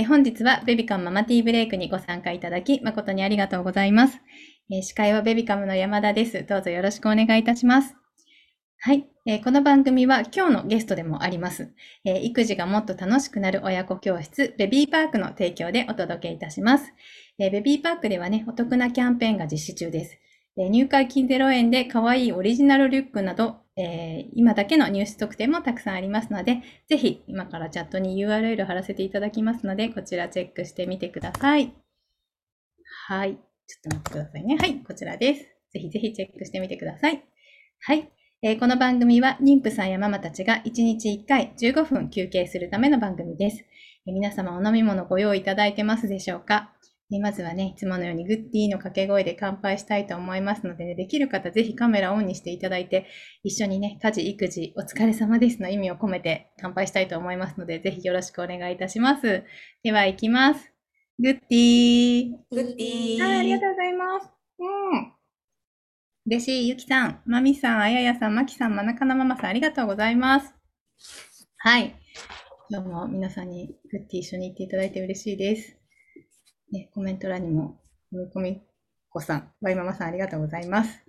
え本日はベビカムママティーブレイクにご参加いただき誠にありがとうございます。え司会はベビカムの山田です。どうぞよろしくお願いいたします。はい、えー、この番組は今日のゲストでもあります、えー、育児がもっと楽しくなる親子教室ベビーパークの提供でお届けいたします。えー、ベビーパークではね、お得なキャンペーンが実施中です。え入会金0円で可愛いオリジナルリュックなど、え今だけの入手特典もたくさんありますので、ぜひ今からチャットに URL 貼らせていただきますので、こちらチェックしてみてください。はい。ちょっと待ってくださいね。はい、こちらです。ぜひぜひチェックしてみてください。はい。えー、この番組は妊婦さんやママたちが1日1回15分休憩するための番組です。えー、皆様お飲み物ご用意いただいてますでしょうか、えー、まずはね、いつものようにグッディーの掛け声で乾杯したいと思いますので、ね、できる方ぜひカメラオンにしていただいて、一緒にね、家事、育児、お疲れ様ですの意味を込めて乾杯したいと思いますので、ぜひよろしくお願いいたします。では、行きます。グッディー。グッディー。はい、ありがとうございます。うん。嬉しい。ゆきさん、まみさん、あややさん、まきさん、まなかなママさん、ありがとうございます。はい。今日も皆さんにグッティ一緒に行っていただいて嬉しいです。ね、コメント欄にも、みこみこさん、わいママさん、ありがとうございます。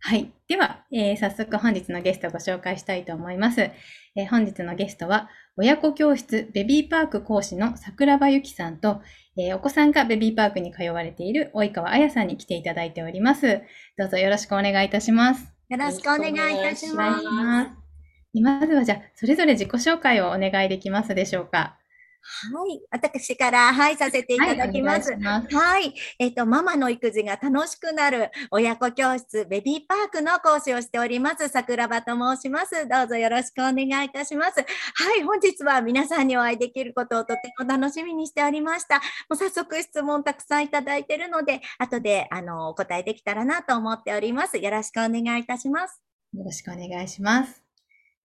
はい。では、えー、早速本日のゲストをご紹介したいと思います。えー、本日のゲストは、親子教室ベビーパーク講師の桜庭由紀さんと、えー、お子さんがベビーパークに通われている及川彩さんに来ていただいております。どうぞよろしくお願いいたします。よろしくお願いいたします。まずはじゃあ、それぞれ自己紹介をお願いできますでしょうか。はい。私から、はい、させていただきます。はい。ますはい、えっ、ー、と、ママの育児が楽しくなる親子教室、ベビーパークの講師をしております、桜庭と申します。どうぞよろしくお願いいたします。はい。本日は皆さんにお会いできることをとても楽しみにしておりました。もう早速質問たくさんいただいているので、後で、あの、お答えできたらなと思っております。よろしくお願いいたします。よろしくお願いします。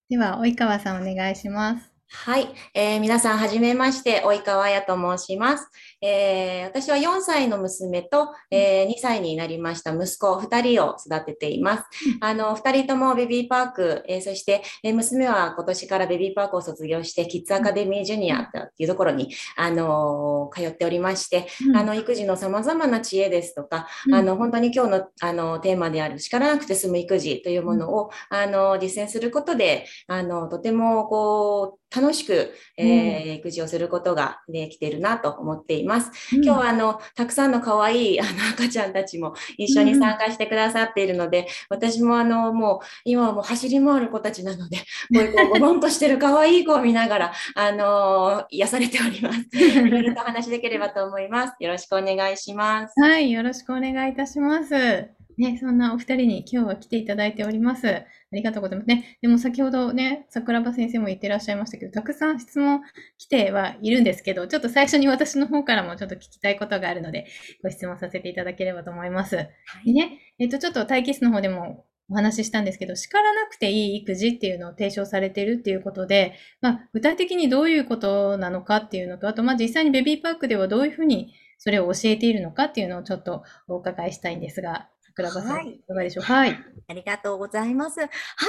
では、及川さんお願いします。はい、えー、皆さんはじめまして、及川彩と申します。えー、私は4歳の娘と、えー、2歳になりました息子2人を育てています。あの2人ともベビーパーク、えー、そして、えー、娘は今年からベビーパークを卒業してキッズアカデミージュニアというところに、あの通っておりまして、あの育児のさまざまな知恵ですとか、あの本当に今日のあのテーマである叱らなくて済む育児というものを、あの実践することであのとてもこう楽しく、えー、育児をすることができているなと思っています。うん、今日はあのたくさんの可愛い あの赤ちゃんたちも一緒に参加してくださっているので、うん、私もあのもう今はもう走り回る子たちなので、こういうこうゴロンとしてる可愛い子を見ながら あの癒されております。いろいろとお話できればと思います。よろしくお願いします。はい、よろしくお願いいたします。ね、そんなお二人に今日は来ていただいております。ありがとうございますね。でも先ほどね、桜庭先生も言ってらっしゃいましたけど、たくさん質問来てはいるんですけど、ちょっと最初に私の方からもちょっと聞きたいことがあるので、ご質問させていただければと思います。はい、でね、えっ、と、ちょっと待機室の方でもお話ししたんですけど、叱らなくていい育児っていうのを提唱されているっていうことで、まあ、具体的にどういうことなのかっていうのと、あと、まあ、実際にベビーパークではどういうふうにそれを教えているのかっていうのをちょっとお伺いしたいんですが、桜庭さん、はい、いかがでしょうはい。ありがとうございます。は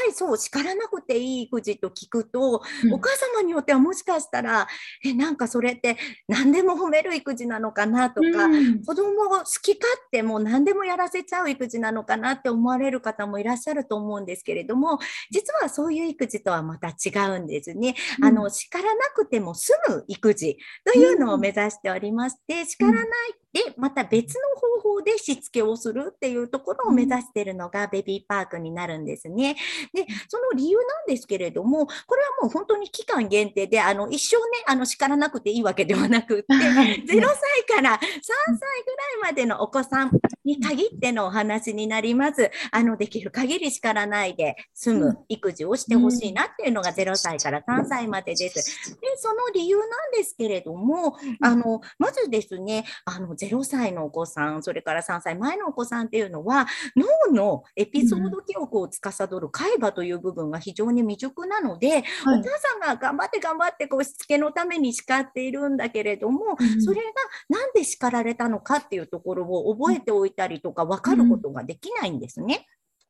い、そう、叱らなくていい育児と聞くと、うん、お母様によってはもしかしたら、え、なんかそれって何でも褒める育児なのかなとか、うん、子供を好き勝手も何でもやらせちゃう育児なのかなって思われる方もいらっしゃると思うんですけれども、実はそういう育児とはまた違うんですね。うん、あの、叱らなくても済む育児というのを目指しておりまして、叱らないで、また別の方法でしつけをするっていうところを目指しているのがベビーパークになるんですね。で、その理由なんですけれども、これはもう本当に期間限定で、あの、一生ね、あの、叱らなくていいわけではなくって、0歳から3歳ぐらいまでのお子さんに限ってのお話になります。あの、できる限り叱らないで済む育児をしてほしいなっていうのが0歳から3歳までです。で、その理由なんですけれども、あの、まずですね、あの、0歳のお子さん、それから3歳前のお子さんっていうのは、脳のエピソード記憶を司る海馬という部分が非常に未熟なので、はい、お母さんが頑張って頑張ってこうしつけのために叱っているんだけれども、うん、それが何で叱られたのかっていうところを覚えておいたりとか分かることができないんですね。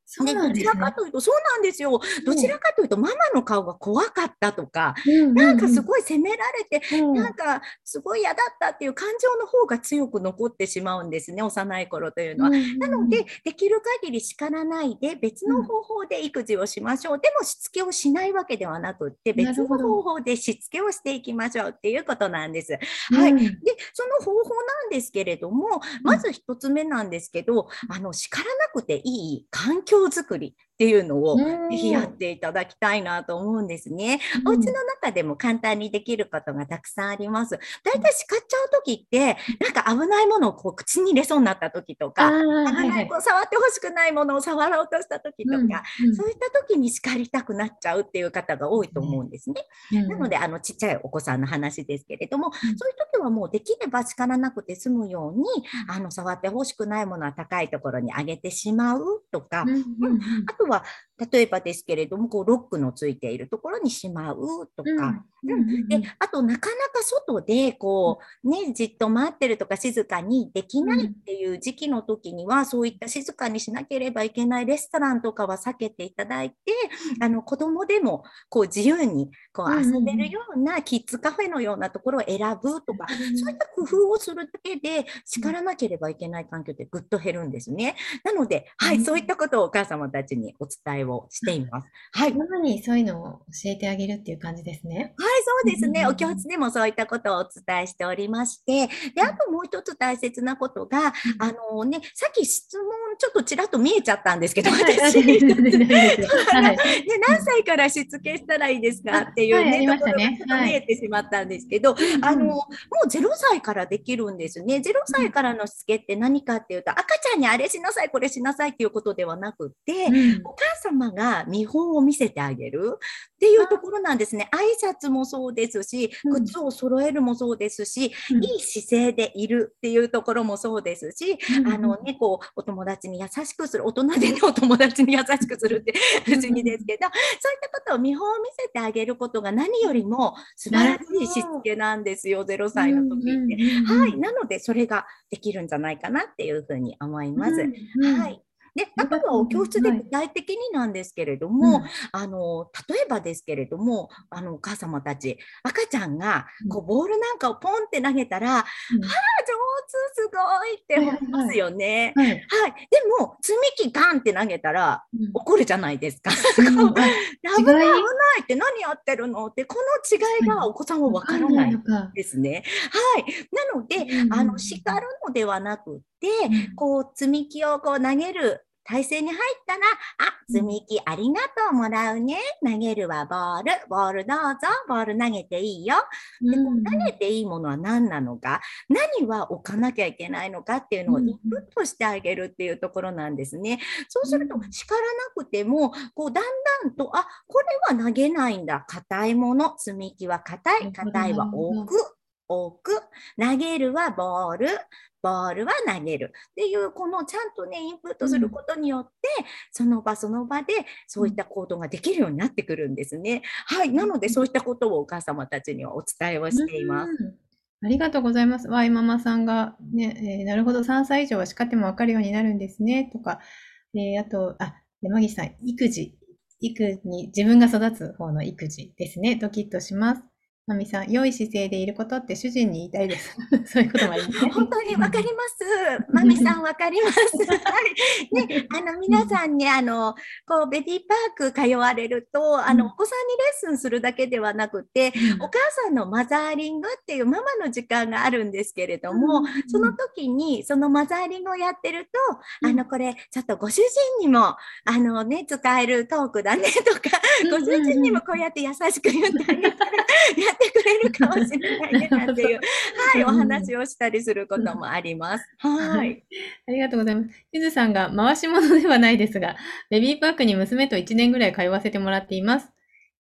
そうで、なんですねどちらか。というと、そうなんですよ。どちらかというと、ママの顔が怖かったとか、うんなんかすい。ごい責められて、うんなんかすごい嫌だったっていう感情の方が強く残ってしまうんですね、幼い頃というのは。なので、できる限り叱らないで、別の方法で育児をしましょう。でも、しつけをしないわけではなくって、別の方法でしつけをしていきましょうっていうことなんです。うん、はい。うんで、その方法なんですけれども、まず一つ目なんですけど、あの、叱らなくていい環境づくり。っていうのを、ぜひやっていただきたいなと思うんですね。お家の中でも簡単にできることがたくさんあります。だいたい叱っちゃうときって、なんか危ないものをこう口に入れそうになったときとあか、はいはいない、こう触ってほしくないものを触ろうとしたときとか、うんそういったときに叱りたくなっちゃうっていう方が多いと思うんですね。うん。なので、あの、ちっちゃいお子さんの話ですけれども、ん。そういう時はもうできれば叱らなくて済むように、あの、触ってほしくないものは高いところに上げてしまうとか、うんうん。うん。あとは、例えばですけれども、こう、ロックのついているところにしまうとか、うんうんで、あと、なかなか外で、こう、ね、じっと待ってるとか静かにできないっていう時期の時には、そういった静かにしなければいけないレストランとかは避けていただいて、あの、子供でも、こう、自由に、こう、うんうんうん。遊べるようなキッズカフェのようなところを選ぶとか、そういった工夫をするだけで、叱らなければいけない環境ってぐっと減るんですね。なので、はい、うん。そういったことをお母様たちにお伝えをしています。はい。はい、ママにそういうのを教えてあげるっていう感じですね。そうですね。お教室でもそういったことをお伝えしておりまして、で、あともう一つ大切なことが、あのね、さっき質問ちょっとちらっと見えちゃったんですけど、はい。私、何歳からしつけしたらいいですかっていうね、ましたね。ところが見えてしまったんですけど、あの、もう0歳からできるんですね。0歳からのしつけって何かっていうと、赤ちゃんにあれしなさい、これしなさいっていうことではなくって、うん。お母様が見本を見せてあげるっていうところなんですね。挨拶もそうですし、うん靴を揃えるもそうですし、うんいい姿勢でいるっていうところもそうですし、うんあのね、こう、お友達に優しくする、大人でね、お友達に優しくするって不思議ですけど、そういったことを見本を見せてあげることが何よりも素晴らしいしつけなんですよ、0歳の時って。はい。なので、それができるんじゃないかなっていうふうに思います。はい。で、あとはお教室で具体的になんですけれども、あの、例えばですけれども、あの、お母様たち、赤ちゃんが、こう、ボールなんかをポンって投げたら、ああ、上手、すごいって思いますよね。はい。はい。でも、積み木ガンって投げたら、怒るじゃないですか。うん。危ない。危ない。って何やってるのって、この違い。がお子さんはわからない。ですね。はい。なので、うんあの、叱るのではなくって、うんこう、積み木をこう投げる体勢に入ったら、あ、積み木ありがとうもらうね。投げるはボール。ボールどうぞ。ボール投げていいよ。で、こう投げていいものは何なのか、何は置かなきゃいけないのかっていうのをうんインプットしてあげるっていうところなんですね。そうするとうん、叱らなくても、こう、だんだんと、あ、これは投げないんだ。硬いもの。積み木は硬い。硬いは置く。置く。投げるはボール。ボールは投げるっていう、このちゃんとね、インプットすることによって、その場その場でそういった行動ができるようになってくるんですね。はい。なので、そういったことをお母様たちにはお伝えをしています。うんありがとうございます。ワイママさんが、ね、えーなるほど、3歳以上は叱っても分かるようになるんですね、とか、えーあと、あ、山岸さん、育児、育に、自分が育つ方の育児ですね、ドキッとします。まみさん、良い姿勢でいることって主人に言いたいです。そういうこともありますね。本当にわかります。まみさんわかります。はい。ね、あの、皆さんね、あの、こう、ベビーパーク通われると、あの、うんお子さんにレッスンするだけではなくて、お母さんのマザーリングっていうママの時間があるんですけれども、うんその時に、そのマザーリングをやってると、うんあの、これ、ちょっとご主人にも、あのね、使えるトークだねとか、ご主人にもこうやって優しく言ってあげたら、やってくれるかもしれないね、なんていう、はい、お話をしたりすることもあります。はい。ありがとうございます。ゆずさんが回し物ではないですが、ベビーパークに娘と1年ぐらい通わせてもらっています。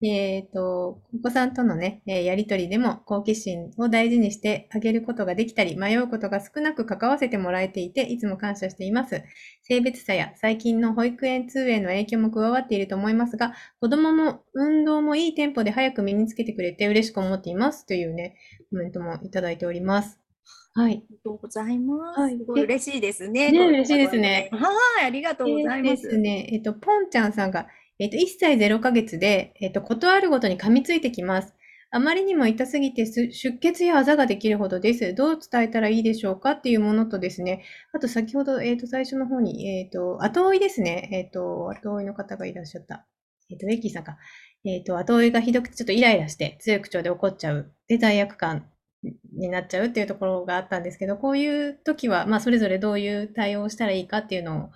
えっと、お子さんとのね、えーやりとりでも好奇心を大事にしてあげることができたり、迷うことが少なく関わせてもらえていて、いつも感謝しています。性別差や最近の保育園通園の影響も加わっていると思いますが、子供も運動もいいテンポで早く身につけてくれて嬉しく思っています。というね、コメントもいただいております。はい。ありがとうございます。はいすごい嬉しいですね。ねこう嬉しいですねはい、ありがとうございま。ですすね、えっと、ポンちゃんさんが、えっと、1歳0ヶ月で、えっと、ことあるごとに噛みついてきます。あまりにも痛すぎて出血やあざができるほどです。どう伝えたらいいでしょうかっていうものとですね、あと先ほど、えっと、最初の方に、えっと、後追いですね。えっと、後追いの方がいらっしゃった。えっと、ベッキーさんか。えっと、後追いがひどくてちょっとイライラして強い口調で怒っちゃう。で、罪悪感になっちゃうっていうところがあったんですけど、こういう時は、まあ、それぞれどういう対応をしたらいいかっていうのを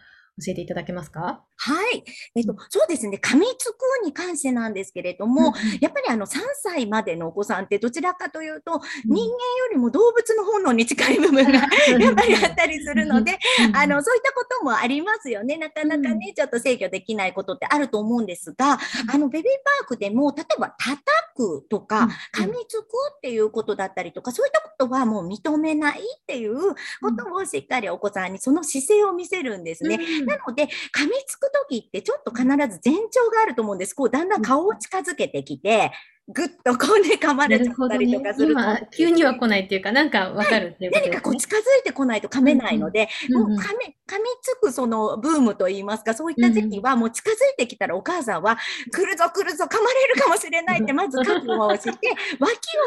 教えていただけますか？はい。えっと、そうですね。噛みつくに関してなんですけれども、やっぱりあの3歳までのお子さんってどちらかというと、人間よりも動物の本能に近い部分が やっぱりあったりするので、あの、そういったこともありますよね。なかなかね、ちょっと制御できないことってあると思うんですが、あの、ベビーパークでも、例えば叩くとか、噛みつくっていうことだったりとか、そういったことはもう認めないっていうことをしっかりお子さんにその姿勢を見せるんですね。なので、噛みつくときってちょっと必ず前兆があると思うんです。こう、だんだん顔を近づけてきて、ぐっとこうね、噛まれちゃったりとかすると、今、急には来ないっていうか、なんかわかるっていうこと何かこう近づいてこないと噛めないので、もう噛め、噛みつくそのブームといいますか、そういった時期はもう近づいてきたらお母さんは、来るぞ来るぞ噛まれるかもしれないって、まず覚悟をして、脇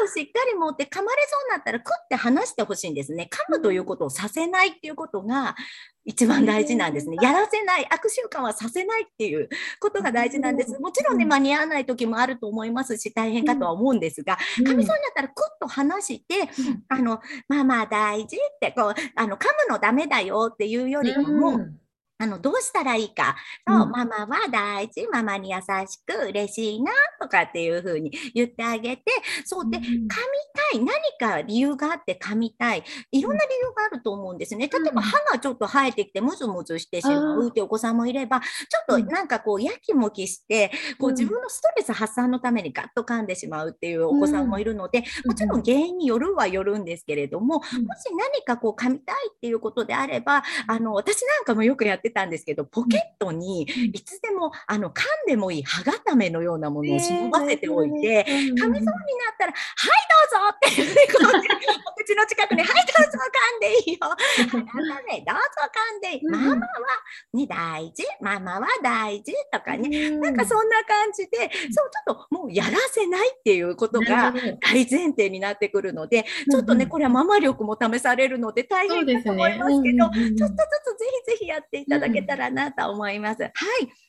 をしっかり持って噛まれそうになったら、くって離してほしいんですね。噛むということをさせないっていうことが、一番大事なんですね。やらせない、悪習慣はさせないっていうことが大事なんです。もちろんね、間に合わない時もあると思いますし、大変かとは思うんですが、噛みそうになったらくっと離して、あの、まあまあ大事って、こう、あの、噛むのダメだよっていうよりも、あの、どうしたらいいか。そう、うん、ママは大事、ママに優しく嬉しいな、とかっていうふうに言ってあげて、そうで、うん、噛みたい、何か理由があって噛みたい、いろんな理由があると思うんですね。例えば歯がちょっと生えてきて、ムズムズしてしまうってお子さんもいれば、ちょっとなんかこう、やきもきして、こう自分のストレス発散のためにガッと噛んでしまうっていうお子さんもいるので、もちろん原因によるはよるんですけれども、もし何かこう噛みたいっていうことであれば、あの、私なんかもよくやってたんですけど、ポケットにいつでもあの噛んでもいい歯固めのようなものを忍ばせておいて、噛みそうになったら、はいどうぞって お口の近くに、はいどうぞ噛んでいいよ。歯固めどうぞ噛んでいい。ママは、ね、大事。ママは大事とかね。なんかそんな感じで、そう、ちょっともうやらせないっていうことが大前提になってくるので、ちょっとね、これはママ力も試されるので大変だと思いますけど、ちょっとずつぜひぜひやっていただけたらなと思います。はい。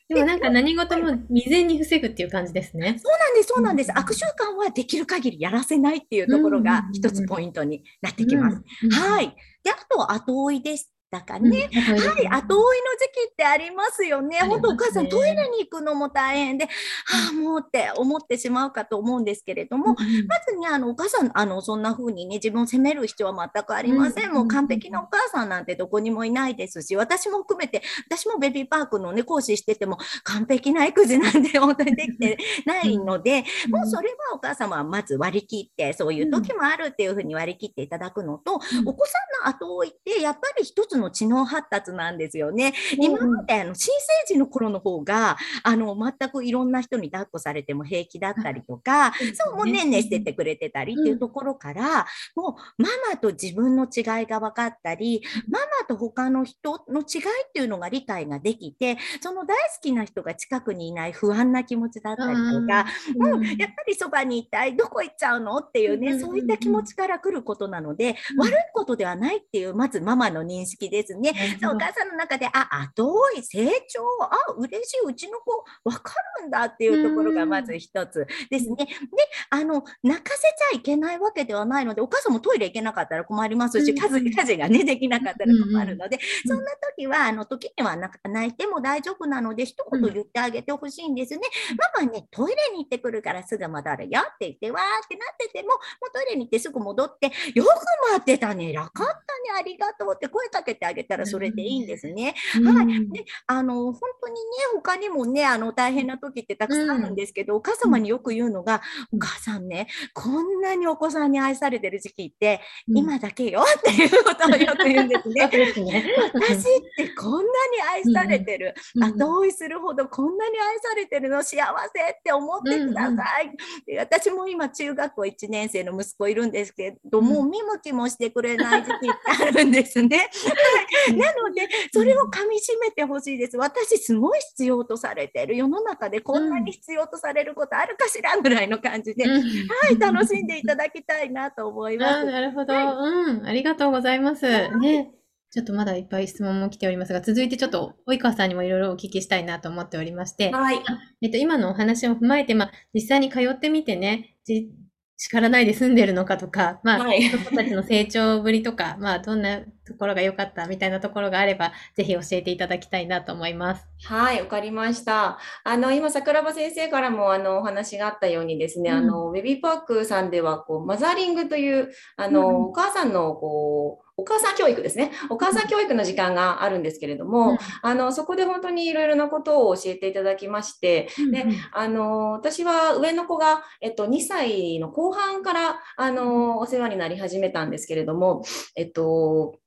でもなんか何事も未然に防ぐっていう感じですね。そうなんです、そうなんです。悪習慣はできる限りやらせないっていうところが一つポイントになってきます。はい。で、あと後追いです。だかね、うん、はい、後追いの時期ってありますよね。本当、お母さんトイレに行くのも大変で、はあ、もうって思ってしまうかと思うんですけれども、うん、まずね、あの、お母さん、あの、そんな風にね、自分を責める必要は全くありません。うん、もう完璧なお母さんなんてどこにもいないですし、私も含めて、私もベビーパークのね、講師してても、完璧な育児なんて本当にできてないので、もうそれはお母様はまず割り切って、そういう時もあるっていう風に割り切っていただくのと、お子さんの後追いって、やっぱり一つの知能発達なんですよね。今まであの新生児の頃の方があの全くいろんな人に抱っこされても平気だったりとか、そうもうね。んねしててくれてたりっていうところから、もうママと自分の違いが分かったり、ママと他の人の違いっていうのが理解ができて、その大好きな人が近くにいない不安な気持ちだったりとか、うん、やっぱりそばにいたい、どこ行っちゃうのっていうね、そういった気持ちから来ることなので、悪いことではないっていう、まずママの認識ですね。お母さんの中で、あ、後追い、成長、あ、嬉しい、うちの子、わかるんだっていうところがまず一つですね。で、あの、泣かせちゃいけないわけではないので、お母さんもトイレ行けなかったら困りますし、家事家事がね、できなかったら困るので、そんな時は、あの、時には泣いても大丈夫なので、一言言ってあげてほしいんですね。ママね、トイレに行ってくるからすぐ戻るよって言って、わーってなってても、もうトイレに行ってすぐ戻って、よく待ってたね、楽かったね、ありがとうって声かけててあげたらそれでいいんですね。はい。で、あの、本当にね、他にもね、あの、大変な時ってたくさんあるんですけど、お母様によく言うのが、お母さんね、こんなにお子さんに愛されてる時期って、今だけよ っていうことをよく言うん ですね。私ってこんなに愛されてる、後追いするほどこんなに愛されてるの幸せって思ってください。で私も今中学校1年生の息子いるんですけども、う見向きもしてくれない時期ってあるんですね。なのでそれをかみしめてほしいです。私すごい必要とされてる世の中でこんなに必要とされることあるかしらぐらいの感じで、はい楽しんでいただきたいなと思います。なるほど、はい、うん、ありがとうございます。ね。ちょっとまだいっぱい質問も来ておりますが、続いてちょっと及川さんにもいろいろお聞きしたいなと思っておりまして、はい。えっと、今のお話を踏まえて、まあ、実際に通ってみてね、叱らないで済んでるのかとか、まあ、はい、子たちの成長ぶりとか、まあ、どんなところが良かったみたいなところがあれば、ぜひ教えていただきたいなと思います。はい、わかりました。あの、今、桜庭先生からも、あの、お話があったようにですね、うん、あの、ベビーパークさんでは、こう、マザーリングという、あの、うん、お母さんの、こう、お母さん教育ですね。お母さん教育の時間があるんですけれども、うん、あの、そこで本当にいろいろなことを教えていただきまして、うん、で、あの、私は上の子が、えっと、2歳の後半から、あの、お世話になり始めたんですけれども、えっと、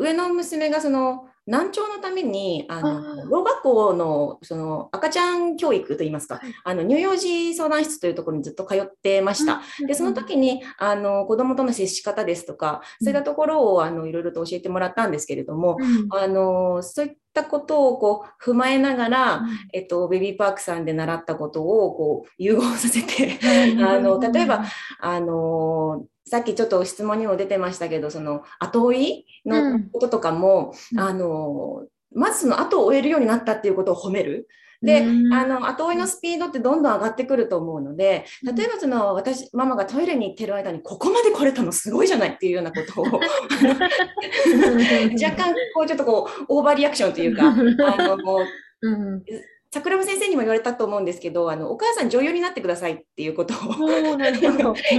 上の娘がその、難聴のためにあのろ学校のその赤ちゃん教育といいますか、はい、あの乳幼児相談室というところにずっと通ってました。でその時にあの子どもとの接し方ですとかそういったところをあのいろいろと教えてもらったんですけれども、あのそういったことをこう踏まえながら、えっと、ベビーパークさんで習ったことをこう融合させてあの例えばあのさっきちょっと質問にも出てましたけど、その後追いのこととかも、うん、あの、まずその後を追えるようになったっていうことを褒める。で、あの、後追いのスピードってどんどん上がってくると思うので、例えばその、私、ママがトイレに行ってる間に、ここまで来れたのすごいじゃないっていうようなことを 若干、こう、ちょっとこう、オーバーリアクションというか、あの、うん桜庭先生にも言われたと思うんですけど、あのお母さん女優になってくださいっていうことを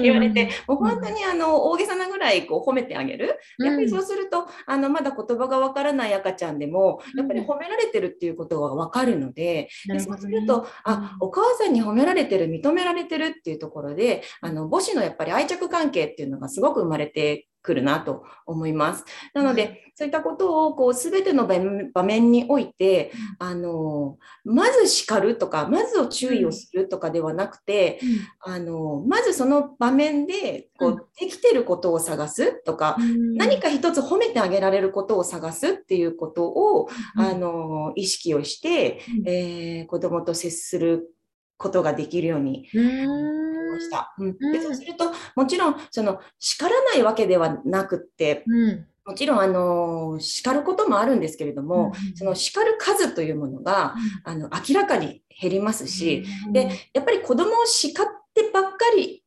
言われて、もう本当にあの大げさなぐらいこう褒めてあげる。やっぱりそうすると、あのまだ言葉がわからない赤ちゃんでも、やっぱり褒められてるっていうことがわかるので、でそうすると、あ、お母さんに褒められてる、認められてるっていうところで、あの母子のやっぱり愛着関係っていうのがすごく生まれてくるなと思います。なので、そういったことをこう全ての場面において、あのまず叱るとかまずを注意をするとかではなくて、あのまずその場面でこう、できてることを探すとか、何か一つ褒めてあげられることを探すっていうことを、あの意識をして、えー、子どもと接することができるようにました。うん、でそうすると、もちろん、その、叱らないわけではなくって、うん、もちろん、あの、叱ることもあるんですけれども、うん、その叱る数というものが、あの、明らかに減りますし、で、やっぱり子供を叱ってばっかり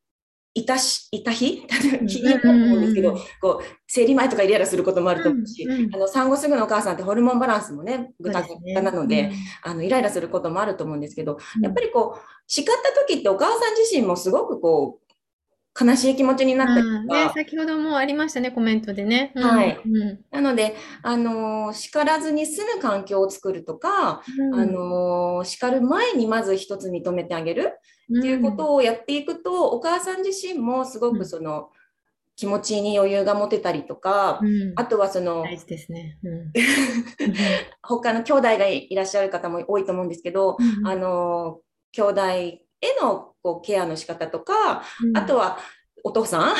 いたし、いた日？日にと思うんですけど、こう、生理前とかイライラすることもあると思うし、あの、産後すぐのお母さんってホルモンバランスもね、ぐたぐたなので、あの、イライラすることもあると思うんですけど、やっぱりこう、叱った時ってお母さん自身もすごくこう、悲しい気持ちになったりとか。ね、先ほどもありましたね、コメントでね。はい。なので、あの、叱らずに済む環境を作るとか、うん、あの、叱る前にまず一つ認めてあげるっていうことをやっていくと、お母さん自身もすごくその、気持ちに余裕が持てたりとか、うん、あとはその、ね。うん、他の兄弟がいらっしゃる方も多いと思うんですけど、うん、あの、兄弟へのこうケアの仕方とか、あとはお父さん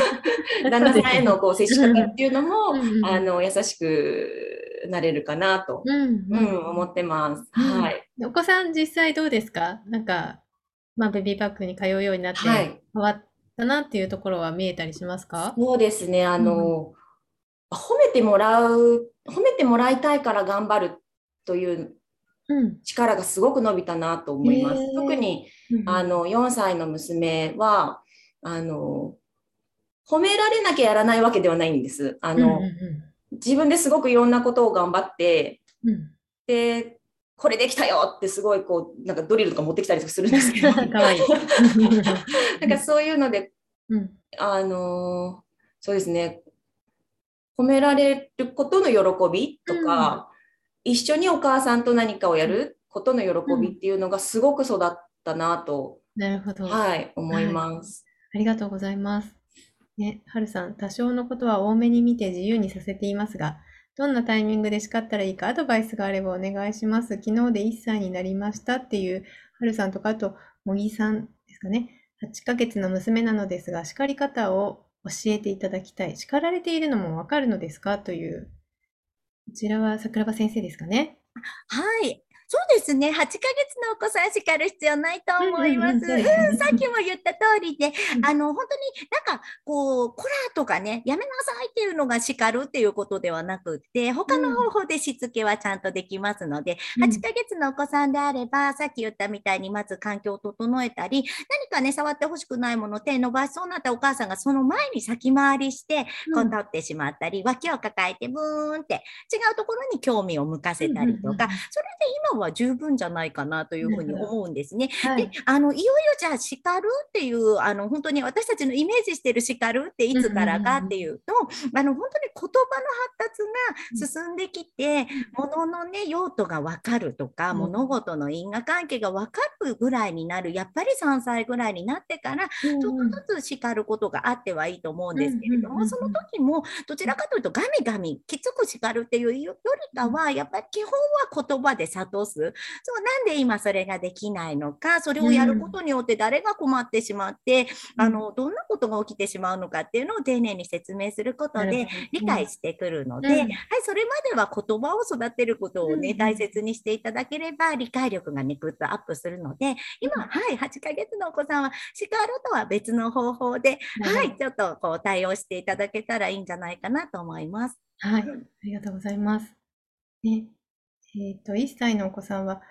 旦那さんへのこう接し方っていうのも、あの優しくなれるかなと、うん思ってます。はい。お子さん実際どうですか？なんかまあ、ベビーバッグに通うようになって変わったなっていうところは見えたりしますか、そうですね。あの、うん、褒めてもらう、褒めてもらいたいから頑張るという力がすごく伸びたなと思います。うん、特に、あの、4歳の娘は、あの、褒められなきゃやらないわけではないんです。あの、うんうんうん、自分ですごくいろんなことを頑張って、うん、で、これできたよってすごいこう、なんかドリルとか持ってきたりするんですけど。かわいい。なんかそういうので、うん、あの、そうですね、褒められることの喜びとか、うん、一緒にお母さんと何かをやることの喜びっていうのがすごく育ったなと、なるほど。はい、思います、はい。ありがとうございます。ね、はるさん、多少のことは多めに見て自由にさせていますが、どんなタイミングで叱ったらいいかアドバイスがあればお願いします。昨日で1歳になりましたっていう、はるさんとか、あと、もぎさんですかね。8ヶ月の娘なのですが、叱り方を教えていただきたい。叱られているのもわかるのですか？という。こちらは桜庭先生ですかね。はい。そうですね。8ヶ月のお子さん叱る必要ないと思います。うんさっきも言った通りで、あの、本当になんか、こう、こらとかね、やめなさいっていうのが叱るっていうことではなくて、他の方法でしつけはちゃんとできますので、8ヶ月のお子さんであれば、さっき言ったみたいにまず環境を整えたり、何かね、触ってほしくないもの、手伸ばしそうになったお母さんがその前に先回りして、こう取ってしまったり、脇を抱えてブーンって違うところに興味を向かせたりとか、それで今は十分じゃないかなというふうに思うんですね。はい、であのいよいよじゃあ叱るっていうあの本当に私たちのイメージしてる叱るっていつからかっていうと、あの本当に言葉の発達が進んできて、もののね用途が分かるとか、物事の因果関係が分かるぐらいになるやっぱり3歳ぐらいになってからちょっとずつ叱ることがあってはいいと思うんですけれども、その時もどちらかというとガミガミきつく叱るっていうよりかはやっぱり基本は言葉で諭す。そうなんで今それができないのかそれをやることによって誰が困ってしまって、うん、あのどんなことが起きてしまうのかっていうのを丁寧に説明することで理解してくるので、うん、はい、それまでは言葉を育てることをね、大切にしていただければ理解力がねぐっとアップするので今、はい、8ヶ月のお子さんは叱るとは別の方法で、はい、ちょっとこう対応していただけたらいいんじゃないかなと思います。はい、ありがとうございます。ね、えっ、ー、と、1歳のお子さんは、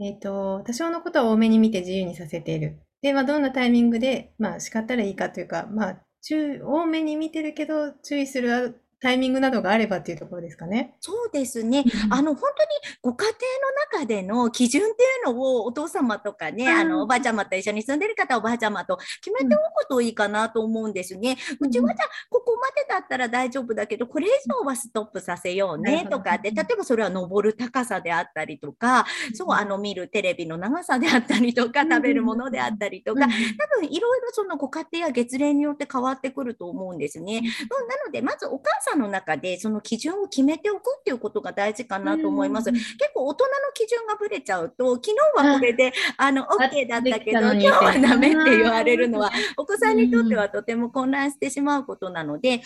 えっ、ー、と、多少のことは多めに見て自由にさせている。で、まあ、どんなタイミングで、まあ、叱ったらいいかというか、まあ、注多めに見てるけど、注意するタイミングなどがあればっていうところですかね。そうですね。あの、本当にご家庭の中での基準っていうのをお父様とかね、あの、おばあちゃまと一緒に住んでる方、おばあちゃまと決めておくといいかなと思うんですね。うちはじゃあ、ここまでだったら大丈夫だけど、これ以上はストップさせようねとかって、例えばそれは登る高さであったりとか、そう、あの、見るテレビの長さであったりとか、食べるものであったりとか、多分いろいろそのご家庭や月齢によって変わってくると思うんですね。なので、まずお母さんの中でその基準を決めておくっていうことが大事かなと思います。結構大人の基準がぶれちゃうと、昨日はこれであの OK だったけど、今日はダメって言われるのは、お子さんにとってはとても混乱してしまうことなので、で、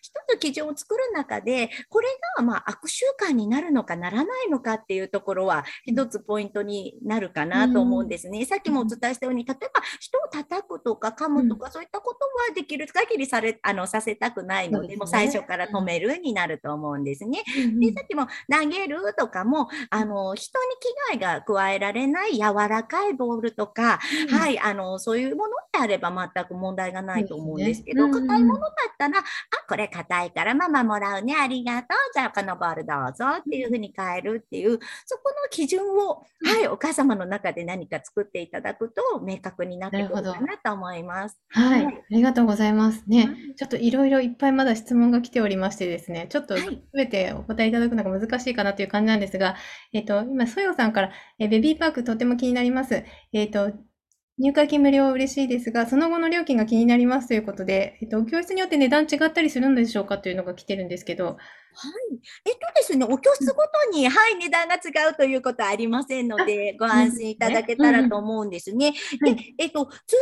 一つ基準を作る中で、これがまあ悪習慣になるのかならないのかっていうところは、一つポイントになるかなと思うんですね。さっきもお伝えしたように、例えば人を叩くとか噛むとか、そういったことはできる限りされあのさせたくないので、もう最初から止めるになると思うんですね。でさっきも投げるとかもあの人に危害が加えられない柔らかいボールとか、はい、あのそういうものであれば全く問題がないと思うんですけど硬、いものだったらあこれ硬いからママもらうねありがとうじゃあこのボールどうぞっていうふうに変えるっていうそこの基準を、はい、お母様の中で何か作っていただくと明確になってくるかなと思います。はい、はい、ありがとうございます。ね。ちょっといろいろいっぱいまだ質問が来ておりましてですね、ちょっとすべてお答えいただくのが難しいかなという感じなんですが、えっ、と、今、ソヨさんから、えベビーパークとても気になります。えっ、と、入会金無料は嬉しいですが、その後の料金が気になりますということで、えっと、教室によって値段違ったりするんでしょうかというのが来てるんですけど、はい。えっとですね、お教室ごとに、はい、値段が違うということはありませんので、ご安心いただけたらと思うんですね。で、えっと、通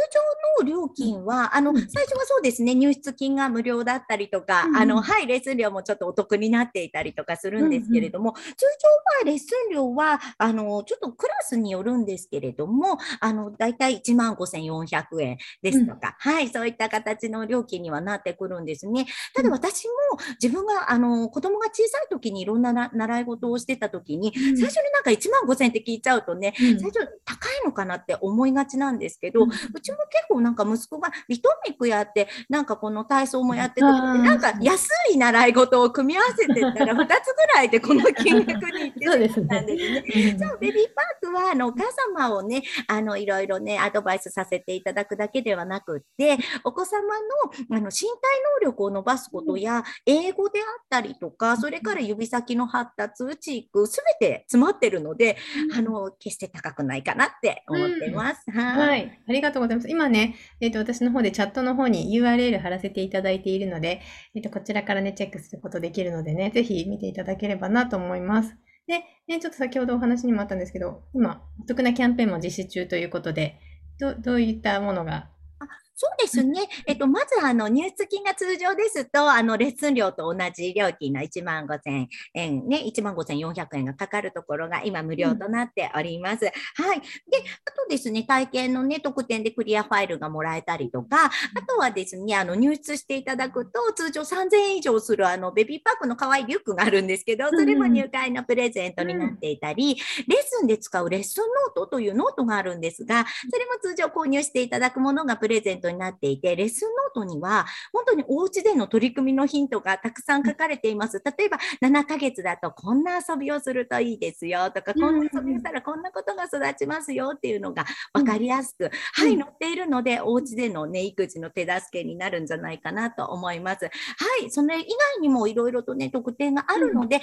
常の料金は、あの、最初はそうですね、入室金が無料だったりとか、あの、はい、レッスン料もちょっとお得になっていたりとかするんですけれども、通常はレッスン料は、あの、ちょっとクラスによるんですけれども、あの、だいたい1万5400円ですとか、はい、そういった形の料金にはなってくるんですね。ただ私も自分が、あの、子供が小さい時にいろんな習い事をしてた時に、最初になんか1万5000円って聞いちゃうとね、最初高いのかなって思いがちなんですけど、うちも結構なんか息子がリトミックやって、なんかこの体操もやってて、なんか安い習い事を組み合わせてたら2つぐらいでこの金額にいってたんですね。じゃあベビーパークはあのお母様をねあのいろいろねアドバイスさせていただくだけではなくってお子様のあの身体能力を伸ばすことや英語であったりとかそれから指先の発達打ちいくすべて詰まってるので、あの決して高くないかなって思ってます。はい、はい、ありがとうございます。今ね、えっ、ー、と私の方でチャットの方に URL 貼らせていただいているので、えっ、ー、とこちらからねチェックすることできるのでね、ぜひ見ていただければなと思います。で、ね、ちょっと先ほどお話にもあったんですけど、今、お得なキャンペーンも実施中ということで、どどういったものがそうですね。えっと、まず、あの、入室金が通常ですと、あの、レッスン料と同じ料金の1万5千円、ね、1万5千400円がかかるところが今無料となっております。うん、はい。で、あとですね、体験のね、特典でクリアファイルがもらえたりとか、あとはですね、あの、入室していただくと、通常3000円以上する、あの、ベビーパークの可愛いリュックがあるんですけど、それも入会のプレゼントになっていたり、レッスンで使うレッスンノートというノートがあるんですが、それも通常購入していただくものがプレゼントになっていて、レッスンノートには、本当にお家での取り組みのヒントがたくさん書かれています。例えば、7ヶ月だとこんな遊びをするといいですよとか、こんな遊びをしたらこんなことが育ちますよっていうのが分かりやすく、はい、載っているので、お家でのね、育児の手助けになるんじゃないかなと思います。はい、それ以外にもいろいろとね、特典があるので、ぜ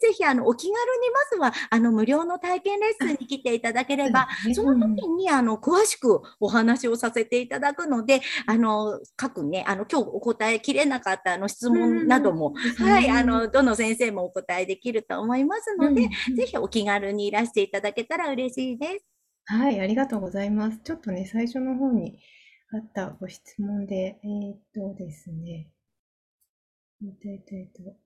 ひぜひ、あの、お気軽にまずは、あの、無料の体験レッスンに来ていただければ、その時に、あの、詳しくお話をさせていただくので、あの、各ね、あの、今日お答えきれなかったあの質問なども、はい、あの、どの先生もお答えできると思いますので、ぜひお気軽にいらしていただけたら嬉しいです。はい、ありがとうございます。ちょっとね、最初の方にあったご質問で、えー、っとですね、えっと、えっと、えっと、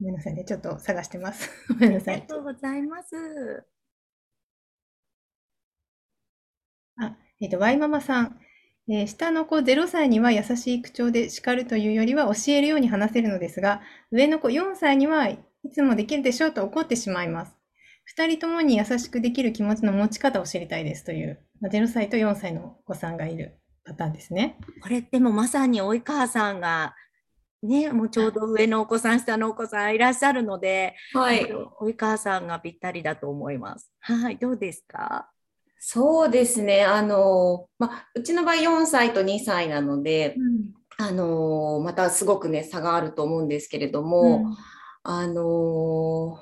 ごめんなさいね、ちょっと探してます。ごめんなさい。ありがとうございます。あ、えっ、と、ワイママさん。えー、下の子0歳には優しい口調で叱るというよりは教えるように話せるのですが、上の子4歳にはいつもできるでしょうと怒ってしまいます。2人ともに優しくできる気持ちの持ち方を知りたいですという、まあ、0歳と4歳のお子さんがいるパターンですね。これでもまさに及川さんがね、もうちょうど上のお子さん、下のお子さんいらっしゃるので、はい、及川さんがぴったりだと思います。はい、どうですか？そうですね。あの、まあ、うちの場合4歳と2歳なので、うん、あの、またすごくね、差があると思うんですけれども、うん、あの、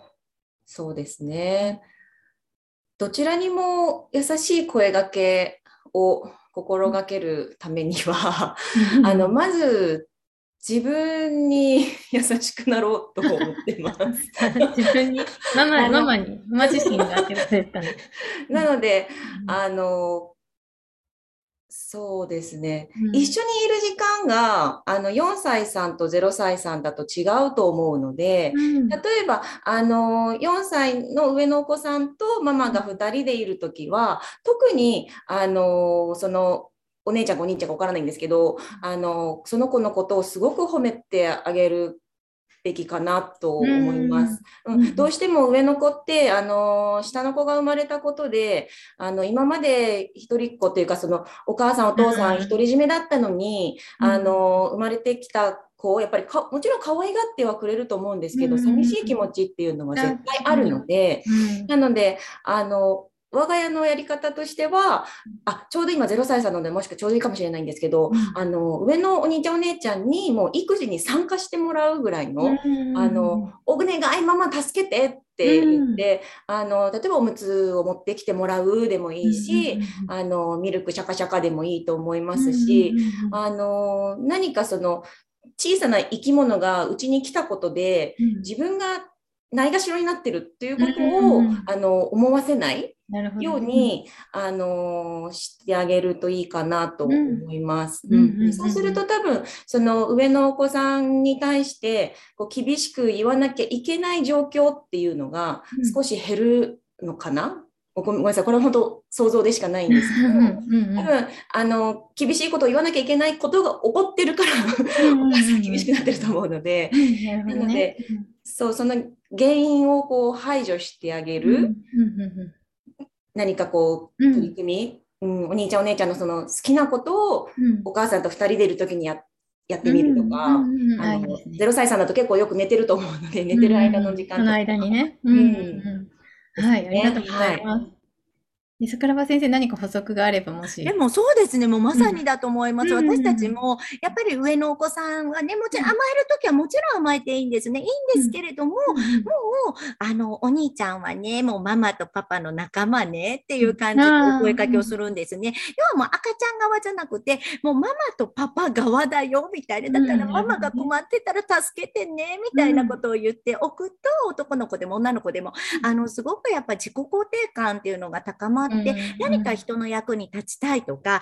そうですね。どちらにも優しい声がけを心がけるためには、あの、まず自分に 優しくなろうと思ってます。自分に、ママママに、ママ自身が当てられた なので、あの、そうですね、うん、一緒にいる時間があの4歳さんと0歳さんだと違うと思うので、うん、例えばあの4歳の上のお子さんとママが2人でいる時は特にあのそのお姉ちゃんかお兄ちゃんか分からないんですけど、あのその子のことをすごく褒めてあげるべきかなと思います。うん、どうしても上の子ってあの下の子が生まれたことであの今まで一人っ子というかそのお母さんお父さん独り占めだったのに、あの生まれてきた子をやっぱりかもちろん可愛がってはくれると思うんですけど、寂しい気持ちっていうのは絶対あるので、なのであの我が家のやり方としては、あ、ちょうど今0歳さんなので、もしくはちょうどいいかもしれないんですけど、うん、あの、上のお兄ちゃんお姉ちゃんにもう育児に参加してもらうぐらいの、うん、あの、お願いママ助けてって言って、うん、あの、例えばおむつを持ってきてもらうでもいいし、あの、ミルクシャカシャカでもいいと思いますし、あの、何かその、小さな生き物がうちに来たことで、自分がないがしろになってるっていうことを、あの思わせないように、あのしてあげるといいかなと思います。そうすると多分その上のお子さんに対してこう厳しく言わなきゃいけない状況っていうのが少し減るのかな、ごめんなさい、これは本当想像でしかないんですけど、多分あの厳しいことを言わなきゃいけないことが起こってるからお母さん厳しくなってると思うので、なので、そうその原因をこう排除してあげる、何かこう取り組み、うん、お兄ちゃんお姉ちゃんのその好きなことをお母さんと2人でいる時にややってみるとか、あの0歳さんだと結構よく寝てると思うので、寝てる間の時間とか。の間にね。うん。はい、ありがとうございます。桜庭先生、何か補足があればもし。でもそうですね、もうまさにだと思います。うん、私たちも、やっぱり上のお子さんはね、もちろん甘えるときはもちろん甘えていいんですね。いいんですけれども、うん、もう、あの、お兄ちゃんはね、もうママとパパの仲間ねっていう感じでお声かけをするんですね。要はもう赤ちゃん側じゃなくて、もうママとパパ側だよ、みたいな。だからママが困ってたら助けてね、みたいなことを言っておくと、男の子でも女の子でも、あの、すごくやっぱ自己肯定感っていうのが高まって、って、何か人の役に立ちたいとか、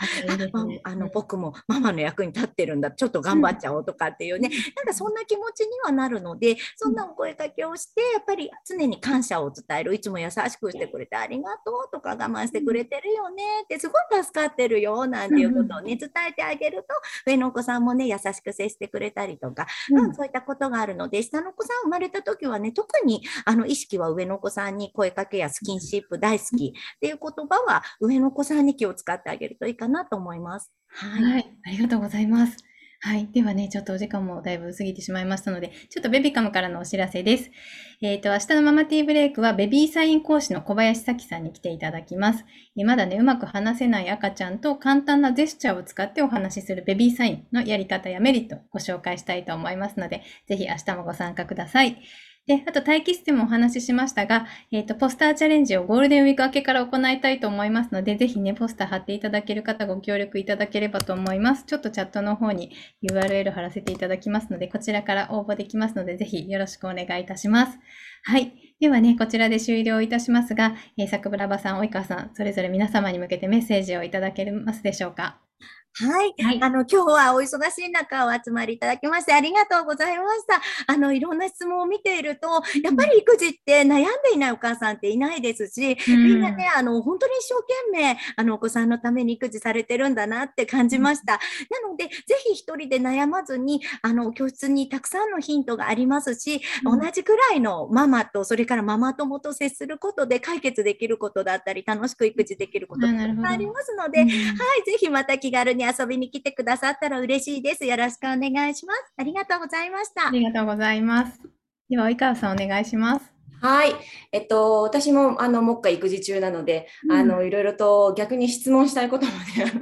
あの僕もママの役に立ってるんだちょっと頑張っちゃおうとかっていうね、なんかそんな気持ちにはなるのでそんなお声かけをしてやっぱり常に感謝を伝えるいつも優しくしてくれてありがとうとか我慢してくれてるよねってすごい助かってるよなんていうことをね伝えてあげると上のお子さんもね優しく接してくれたりとか、うん、そういったことがあるので下のお子さん生まれた時はね特にあの意識は上のお子さんに声かけやスキンシップ大好きっていう言葉は上の子さんに気を使ってあげるといいかなと思います。はい、はい、ありがとうございます。はい。ではね、ちょっとお時間もだいぶ過ぎてしまいましたので、ちょっとベビカムからのお知らせです。えっ、ー、と、明日のママティーブレイクはベビーサイン講師の小林咲さんに来ていただきます。えまだね、うまく話せない赤ちゃんと簡単なジェスチャーを使ってお話しするベビーサインのやり方やメリットをご紹介したいと思いますので、ぜひ明日もご参加ください。で、あと待機室でもお話ししましたが、えっ、ー、と、ポスターチャレンジをゴールデンウィーク明けから行いたいと思いますので、ぜひね、ポスター貼っていただける方ご協力いただければと思います。ちょっとチャットの方に URL 貼らせていただきますので、こちらから応募できますので、ぜひよろしくお願いいたします。はい。ではね、こちらで終了いたしますが、えー、桜庭さん、及川さん、それぞれ皆様に向けてメッセージをいただけますでしょうか？はい。はい、あの、今日はお忙しい中お集まりいただきましてありがとうございました。あの、いろんな質問を見ていると、やっぱり育児って悩んでいないお母さんっていないですし、うん、みんなね、あの、本当に一生懸命、あの、お子さんのために育児されてるんだなって感じました。なので、ぜひ一人で悩まずに、あの、教室にたくさんのヒントがありますし、うん、同じくらいのママと、それからママ友と接することで解決できることだったり、楽しく育児できることがありますので、はい、ぜひまた気軽にに遊びに来てくださったら嬉しいです。よろしくお願いします。ありがとうございました。ありがとうございます。では、及川さんお願いします。はい。えっと、私も、あの、目下育児中なので、うん、あの、いろいろと逆に質問したいこともね、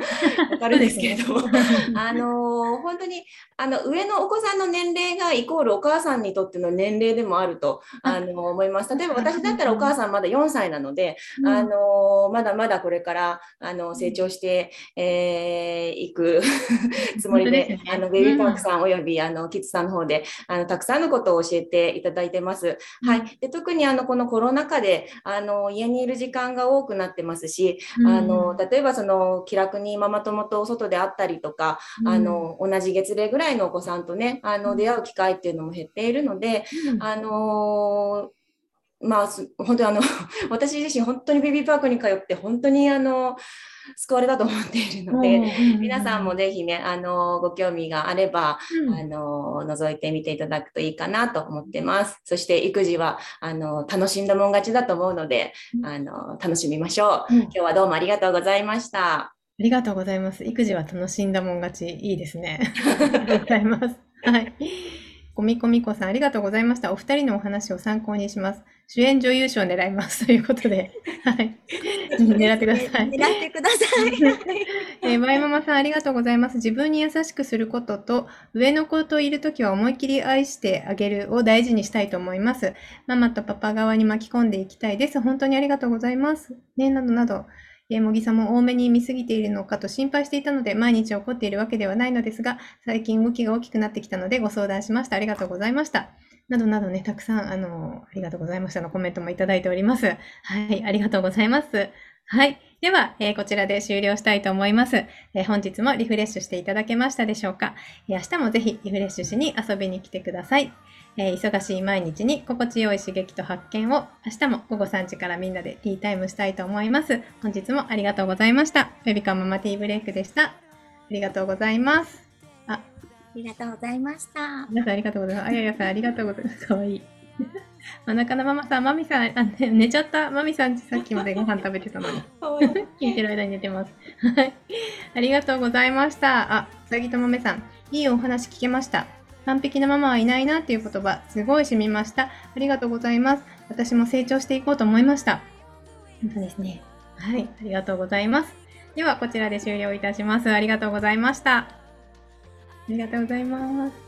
わかるんですけれども、あの、本当に、あの、上のお子さんの年齢がイコールお母さんにとっての年齢でもあると、あ。の、思います。例えば私だったらお母さんまだ4歳なので、うん、あの、まだまだこれから、あの、成長してい、えー、く つもりで、でね、あの、ベビーパークさんおよび、あの、キッズさんの方で、あの、たくさんのことを教えていただいてます。はい。で特にあのこのコロナ禍であの家にいる時間が多くなってますし、うん、あの例えばその気楽にママ友と外で会ったりとか、うん、あの同じ月齢ぐらいのお子さんとねあの出会う機会っていうのも減っているので、うん、あのまあ本当にあの 私自身本当にベビーパークに通って本当にあの救われたと思っているので、皆さんもぜひね、あの、ご興味があれば、うん、あの、覗いてみていただくといいかなと思ってます。そして育児は、あの、楽しんだもん勝ちだと思うので、あの、楽しみましょう。今日はどうもありがとうございました。ありがとうございます。育児は楽しんだもん勝ち、いいですね。ありがとうございます。はい。コミコミコさん、ありがとうございました。お二人のお話を参考にします。主演女優賞を狙いますということで、はい。狙ってください。狙ってください。えー、ワイママさん、ありがとうございます。自分に優しくすることと、上の子といるときは思いっきり愛してあげるを大事にしたいと思います。ママとパパ側に巻き込んでいきたいです。本当にありがとうございます。ね、などなど。えー、もぎさんも多めに見すぎているのかと心配していたので、毎日起こっているわけではないのですが、最近動きが大きくなってきたのでご相談しました。ありがとうございました。などなどね、たくさん、あの、ありがとうございましたのコメントもいただいております。はい、ありがとうございます。はい。では、えー、こちらで終了したいと思います、えー、本日もリフレッシュしていただけましたでしょうか、えー、明日もぜひリフレッシュしに遊びに来てください。え忙しい毎日に心地よい刺激と発見を明日も午後3時からみんなでティータイムしたいと思います。本日もありがとうございました。ベビカママティーブレイクでした。ありがとうございます。あ、ありがとうございました。皆さんありがとうございます。あややさんありがとうございます。かわいい。真ん中のママさん、マミさん、あ、ね、寝ちゃった。マミさん、さっきまでご飯食べてたのに。聞いてる間に寝てます。はい。ありがとうございました。あ、さぎともめさん。いいお話聞けました。完璧なママはいないなっていう言葉、すごい染みました。ありがとうございます。私も成長していこうと思いました。本当ですね。はい、ありがとうございます。では、こちらで終了いたします。ありがとうございました。ありがとうございます。